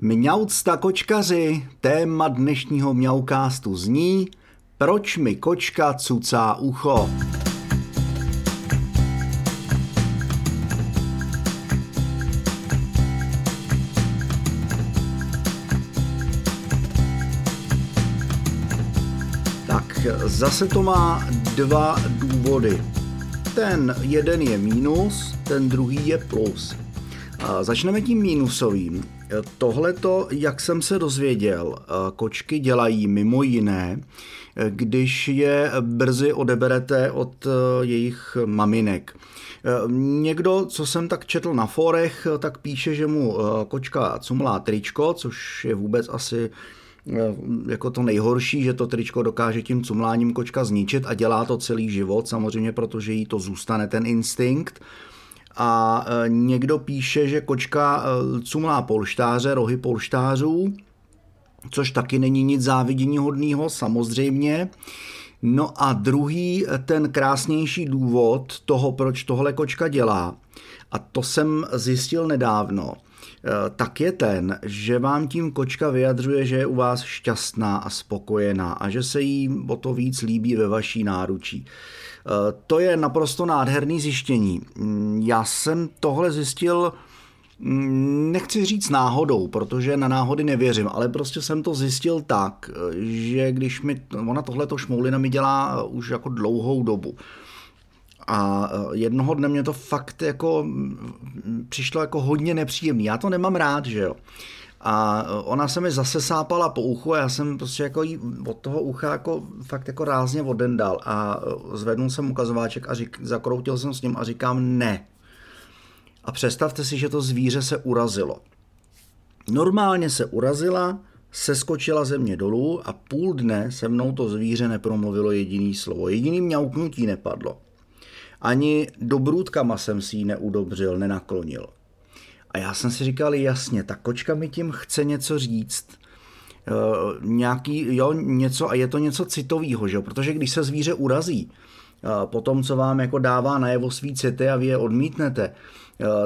Mňaucta kočkaři, téma dnešního mňaukástu zní Proč mi kočka cucá ucho? Tak zase to má dva důvody. Ten jeden je mínus, ten druhý je plus. Začneme tím mínusovým. Tohleto, jak jsem se dozvěděl, kočky dělají mimo jiné, když je brzy odeberete od jejich maminek. Někdo, co jsem tak četl na forech, tak píše, že mu kočka cumlá tričko, což je vůbec asi jako to nejhorší, že to tričko dokáže tím cumláním kočka zničit a dělá to celý život, samozřejmě, protože jí to zůstane ten instinkt a e, někdo píše, že kočka e, cumlá polštáře, rohy polštářů, což taky není nic závidění hodného, samozřejmě. No a druhý, ten krásnější důvod toho, proč tohle kočka dělá, a to jsem zjistil nedávno, e, tak je ten, že vám tím kočka vyjadřuje, že je u vás šťastná a spokojená a že se jí o to víc líbí ve vaší náručí. To je naprosto nádherný zjištění. Já jsem tohle zjistil, nechci říct náhodou, protože na náhody nevěřím, ale prostě jsem to zjistil tak, že když mi, ona tohleto šmoulina mi dělá už jako dlouhou dobu. A jednoho dne mě to fakt jako přišlo jako hodně nepříjemný. Já to nemám rád, že jo. A ona se mi zase sápala po uchu a já jsem prostě jako jí od toho ucha jako fakt jako rázně odendal a zvednul jsem ukazováček a řík, zakroutil jsem s ním a říkám ne. A představte si, že to zvíře se urazilo. Normálně se urazila, seskočila ze mě dolů a půl dne se mnou to zvíře nepromluvilo jediný slovo. Jediný mňauknutí nepadlo. Ani dobrůdkama jsem si ji neudobřil, nenaklonil. A já jsem si říkal, jasně, ta kočka mi tím chce něco říct. Uh, nějaký, jo, něco, a je to něco citového, že? protože když se zvíře urazí, uh, po tom, co vám jako dává najevo svý city a vy je odmítnete,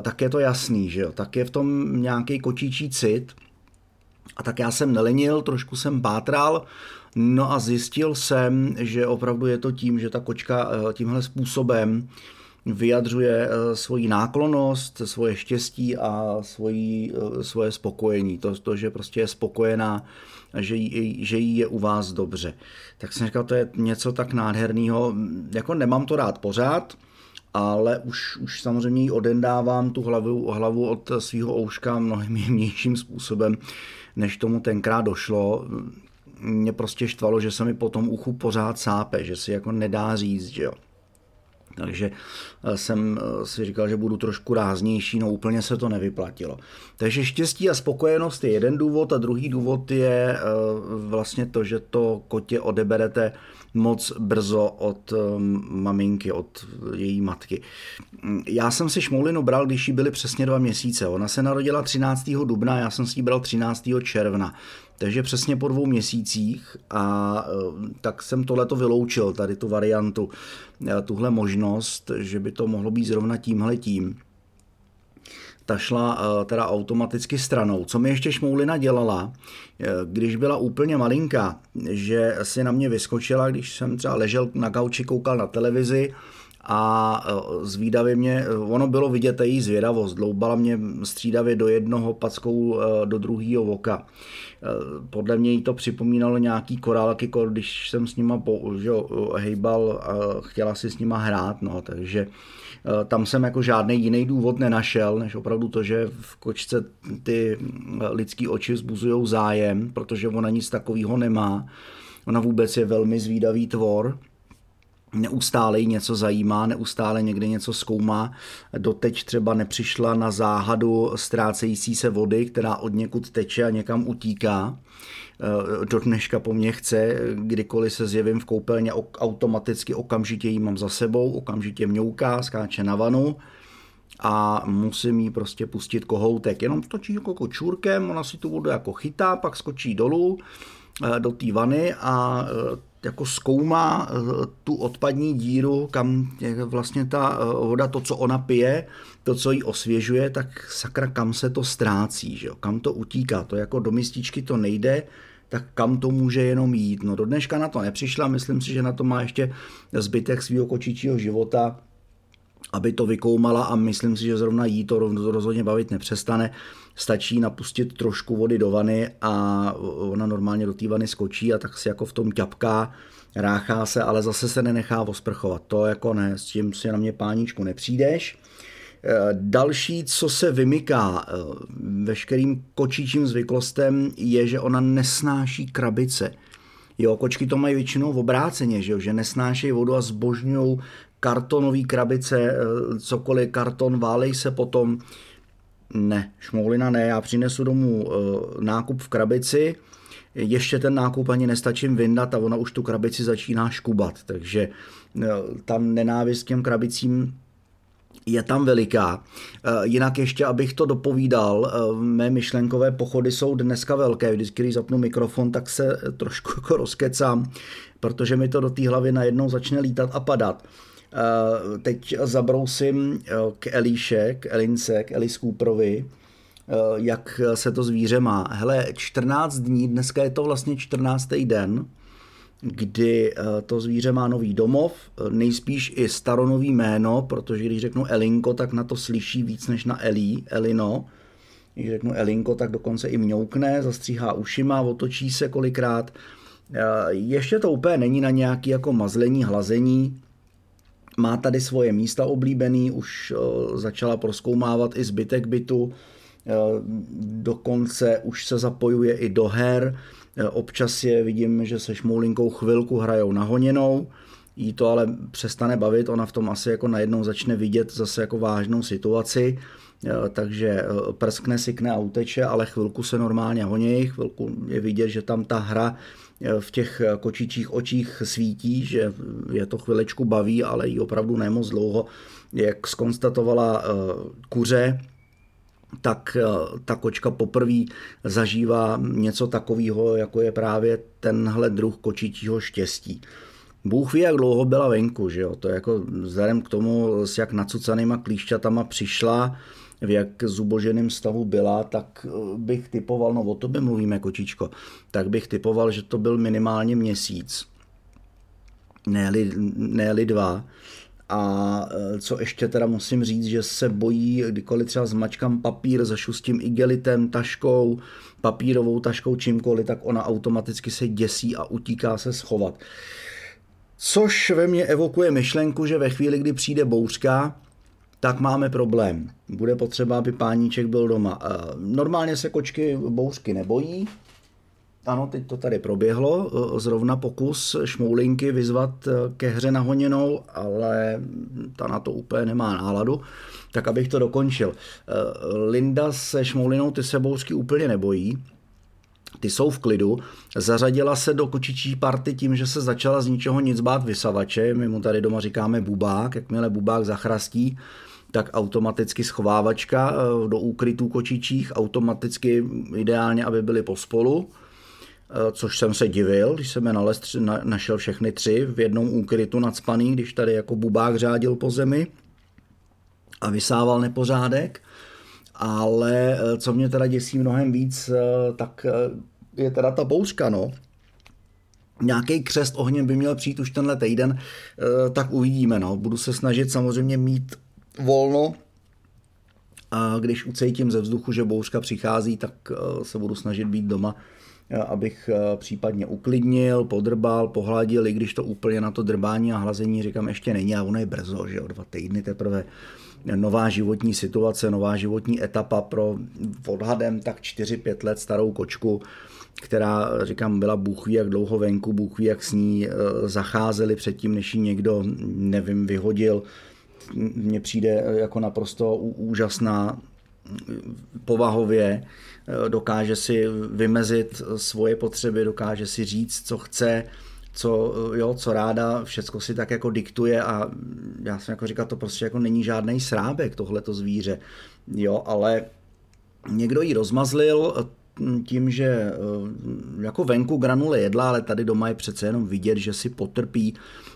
tak je to jasný, že jo? tak je v tom nějaký kočičí cit. A tak já jsem nelenil, trošku jsem pátral, no a zjistil jsem, že opravdu je to tím, že ta kočka tímhle způsobem vyjadřuje eh, svoji náklonost, svoje štěstí a svoji, eh, svoje spokojení. To, to, že prostě je spokojená, že jí, že jí je u vás dobře. Tak jsem říkal, to je něco tak nádherného. Jako nemám to rád pořád, ale už, už samozřejmě jí odendávám tu hlavu, hlavu od svého ouška mnohem jemnějším způsobem, než tomu tenkrát došlo. Mě prostě štvalo, že se mi po tom uchu pořád sápe, že si jako nedá říct, že jo. Takže eh, jsem eh, si říkal, že budu trošku ráznější, no úplně se to nevyplatilo. Takže štěstí a spokojenost je jeden důvod a druhý důvod je eh, vlastně to, že to kotě odeberete moc brzo od maminky, od její matky. Já jsem si šmoulinu bral, když jí byly přesně dva měsíce. Ona se narodila 13. dubna, já jsem si ji bral 13. června. Takže přesně po dvou měsících a tak jsem tohleto vyloučil, tady tu variantu. Eh, tuhle možnost, že by to mohlo být zrovna tímhle tím. Ta šla eh, teda automaticky stranou. Co mi ještě Šmoulina dělala, eh, když byla úplně malinká, že si na mě vyskočila, když jsem třeba ležel na gauči, koukal na televizi a zvídavě mě, ono bylo vidět její zvědavost, dloubala mě střídavě do jednoho packou do druhého voka. Podle mě jí to připomínalo nějaký korálky, když jsem s nima že, hejbal a chtěla si s nima hrát, no, takže e, tam jsem jako žádný jiný důvod nenašel, než opravdu to, že v kočce ty lidský oči vzbuzují zájem, protože ona nic takového nemá. Ona vůbec je velmi zvídavý tvor, neustále jí něco zajímá, neustále někde něco zkoumá. Doteď třeba nepřišla na záhadu ztrácející se vody, která od někud teče a někam utíká. Eh, do dneška po mně chce, kdykoliv se zjevím v koupelně, automaticky okamžitě jí mám za sebou, okamžitě mňouká, skáče na vanu a musím jí prostě pustit kohoutek. Jenom točí jako kočůrkem, ona si tu vodu jako chytá, pak skočí dolů, do té vany a jako zkoumá tu odpadní díru, kam vlastně ta voda, to, co ona pije, to, co jí osvěžuje, tak sakra, kam se to ztrácí, že jo? kam to utíká. To jako do mističky to nejde, tak kam to může jenom jít. No do dneška na to nepřišla, myslím si, že na to má ještě zbytek svého kočičího života, aby to vykoumala a myslím si, že zrovna jí to rozhodně bavit nepřestane. Stačí napustit trošku vody do vany a ona normálně do té vany skočí a tak si jako v tom ťapká, ráchá se, ale zase se nenechá osprchovat. To jako ne, s tím si na mě páničku nepřijdeš. Eh, další, co se vymyká eh, veškerým kočičím zvyklostem, je, že ona nesnáší krabice. Jo, kočky to mají většinou v obráceně, že, jo? že nesnášejí vodu a zbožňují kartonové krabice, eh, cokoliv karton, válej se potom. Ne, šmoulina ne, já přinesu domů nákup v krabici, ještě ten nákup ani nestačím vyndat a ona už tu krabici začíná škubat, takže tam nenávist k těm krabicím je tam veliká. Eh, jinak ještě, abych to dopovídal, eh, mé myšlenkové pochody jsou dneska velké. Vždycky, když zapnu mikrofon, tak se trošku jako rozkecám, protože mi to do té hlavy najednou začne lítat a padat. Eh, teď zabrousím k Elíše, k Elince, k Elis Cooperovi, jak se to zvíře má. Hele, 14 dní, dneska je to vlastně 14. den, kdy eh, to zvíře má nový domov, eh, nejspíš i staronový jméno, protože když řeknu Elinko, tak na to slyší víc než na Elí, Elino. Když řeknu Elinko, tak dokonce i mňoukne, zastříhá ušima, otočí se kolikrát. Eh, ještě to úplně není na nějaký jako mazlení, hlazení. Má tady svoje místa oblíbený, už začala proskoumávat i zbytek bytu, dokonce už se zapojuje i do her, Eh, občas je vidím, že se šmoulinkou chvilku hrajou nahoněnou, jí to ale přestane bavit, ona v tom asi jako najednou začne vidět zase jako vážnou situaci, eh, takže eh, prskne, sykne a uteče, ale chvilku se normálně honí, chvilku je vidět, že tam ta hra v těch kočičích očích svítí, že je to chvilečku baví, ale jí opravdu nemoc dlouho. Jak skonstatovala kuře, tak eh, ta kočka poprvé zažívá něco takového, jako je právě tenhle druh kočičího štěstí. Bůh ví, jak dlouho byla venku, že jo? To je jako vzhledem k tomu, s jak nacucanýma klíšťatama přišla, v jak zuboženém stavu byla, tak eh, bych typoval, no o tobě mluvíme, kočičko, tak bych typoval, že to byl minimálně měsíc, ne dva. A e, co ještě teda musím říct, že se bojí, kdykoliv třeba zmačkám papír, zašustím igelitem, taškou, papírovou taškou, čímkoliv, tak ona automaticky se děsí a utíká se schovat. Což ve mně evokuje myšlenku, že ve chvíli, kdy přijde bouřka, tak máme problém. Bude potřeba, aby páníček byl doma. E, normálně se kočky bouřky nebojí, ano, teď to tady proběhlo, e, zrovna pokus šmoulinky vyzvat e, ke hře nahoněnou, ale ta na to úplně nemá náladu. Tak abych to dokončil. Linda se šmoulinou ty se bouřky úplně nebojí, ty jsou v klidu. Zařadila se do kočičí party tím, že se začala z ničeho nic bát vysavače. My mu tady doma říkáme bubák. Jakmile bubák zachrastí, tak automaticky schovávačka do úkrytů kočičích, automaticky ideálně, aby byly pospolu. Eh, což jsem se divil, když jsem je nalez, na, našel všechny tři v jednom úkrytu nadspaný, když tady jako bubák řádil po zemi a vysával nepořádek. Ale eh, co mě teda děsí mnohem víc, eh, tak je teda ta bouřka, no. Nějaký křest ohněm by měl přijít už tenhle týden, tak uvidíme, no. Budu se snažit samozřejmě mít volno, a když ucejtím ze vzduchu, že bouřka přichází, tak se budu snažit být doma abych eh, případně uklidnil, podrbal, pohladil, i když to úplně na to drbání a hlazení říkám ještě není, a ono je brzo, že o dva týdny teprve nová životní situace, nová životní etapa pro odhadem tak 4-5 let starou kočku, která, říkám, byla Bůh ví jak dlouho venku, Bůh ví jak s ní eh, zacházeli předtím, než ji někdo, nevím, vyhodil. Mně přijde jako naprosto úžasná povahově, Eh, dokáže si vymezit svoje potřeby, dokáže si říct, co chce, co, eh, jo, co ráda, všecko si tak jako diktuje a já jsem jako říkal, to prostě jako není žádný srábek tohleto zvíře, jo, ale někdo ji rozmazlil, tím, že eh, jako venku granule jedla, ale tady doma je přece jenom vidět, že si potrpí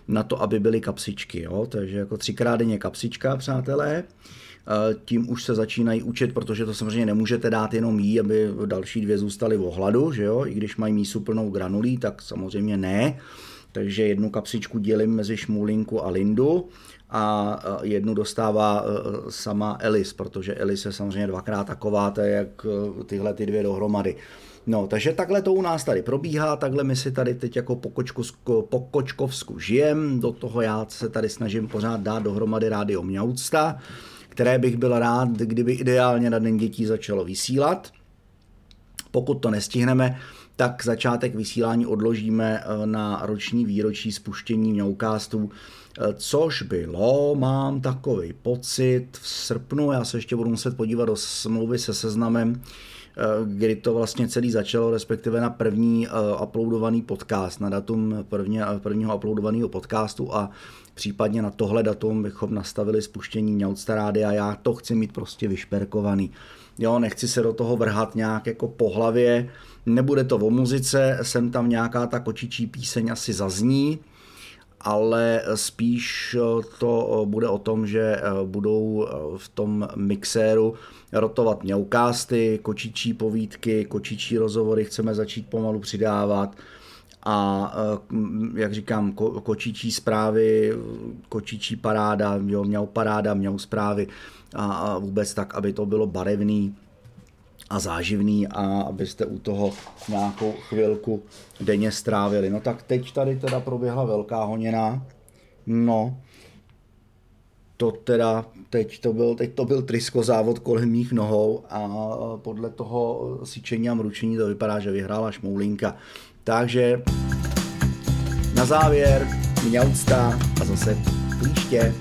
na to, aby byly kapsičky. Jo? Takže jako třikrát denně kapsička, přátelé. Eh, tím už se začínají učit, protože to samozřejmě nemůžete dát jenom jí, aby další dvě zůstaly v ohladu, že jo? I když mají mísu plnou granulí, tak samozřejmě ne. Takže jednu kapsičku dělím mezi Šmulinku a Lindu a jednu dostává e, sama Elis, Protože Elis je samozřejmě dvakrát taková, to je jak e, tyhle ty dvě dohromady. No, takže takhle to u nás tady probíhá, takhle my si tady teď jako po, kočku, po Kočkovsku žijem, do toho já se tady snažím pořád dát dohromady rádio Mňaucta, které bych byl rád, kdyby ideálně na Den dětí začalo vysílat. Pokud to nestihneme, tak začátek vysílání odložíme e, na roční výročí spuštění Mňaukástů což bylo, mám takový pocit, v srpnu, já se ještě budu muset podívat do smlouvy se seznamem, eh, kdy to vlastně celý začalo, respektive na první uh, uploadovaný podcast, na datum prvně, prvního uploadovaného podcastu a případně na tohle datum bychom nastavili spuštění Mňaucta a já to chci mít prostě vyšperkovaný. Jo, nechci se do toho vrhat nějak jako po hlavě, nebude to o muzice, sem tam nějaká ta kočičí píseň asi zazní, ale spíš to bude o tom, že budou v tom mixéru rotovat mňaukásty, kočičí povídky, kočičí rozhovory chceme začít pomalu přidávat a jak říkám, ko, kočičí zprávy, kočičí paráda, jo, paráda, mňau zprávy a vůbec tak, aby to bylo barevný, a záživný a abyste u toho nějakou chvilku denně strávili. No tak teď tady teda proběhla velká honěna. No, to teda, teď to byl, teď to byl trisko závod kolem mých nohou a podle toho sičení a mručení to vypadá, že vyhrála Šmoulinka. Takže na závěr, mě a zase příště.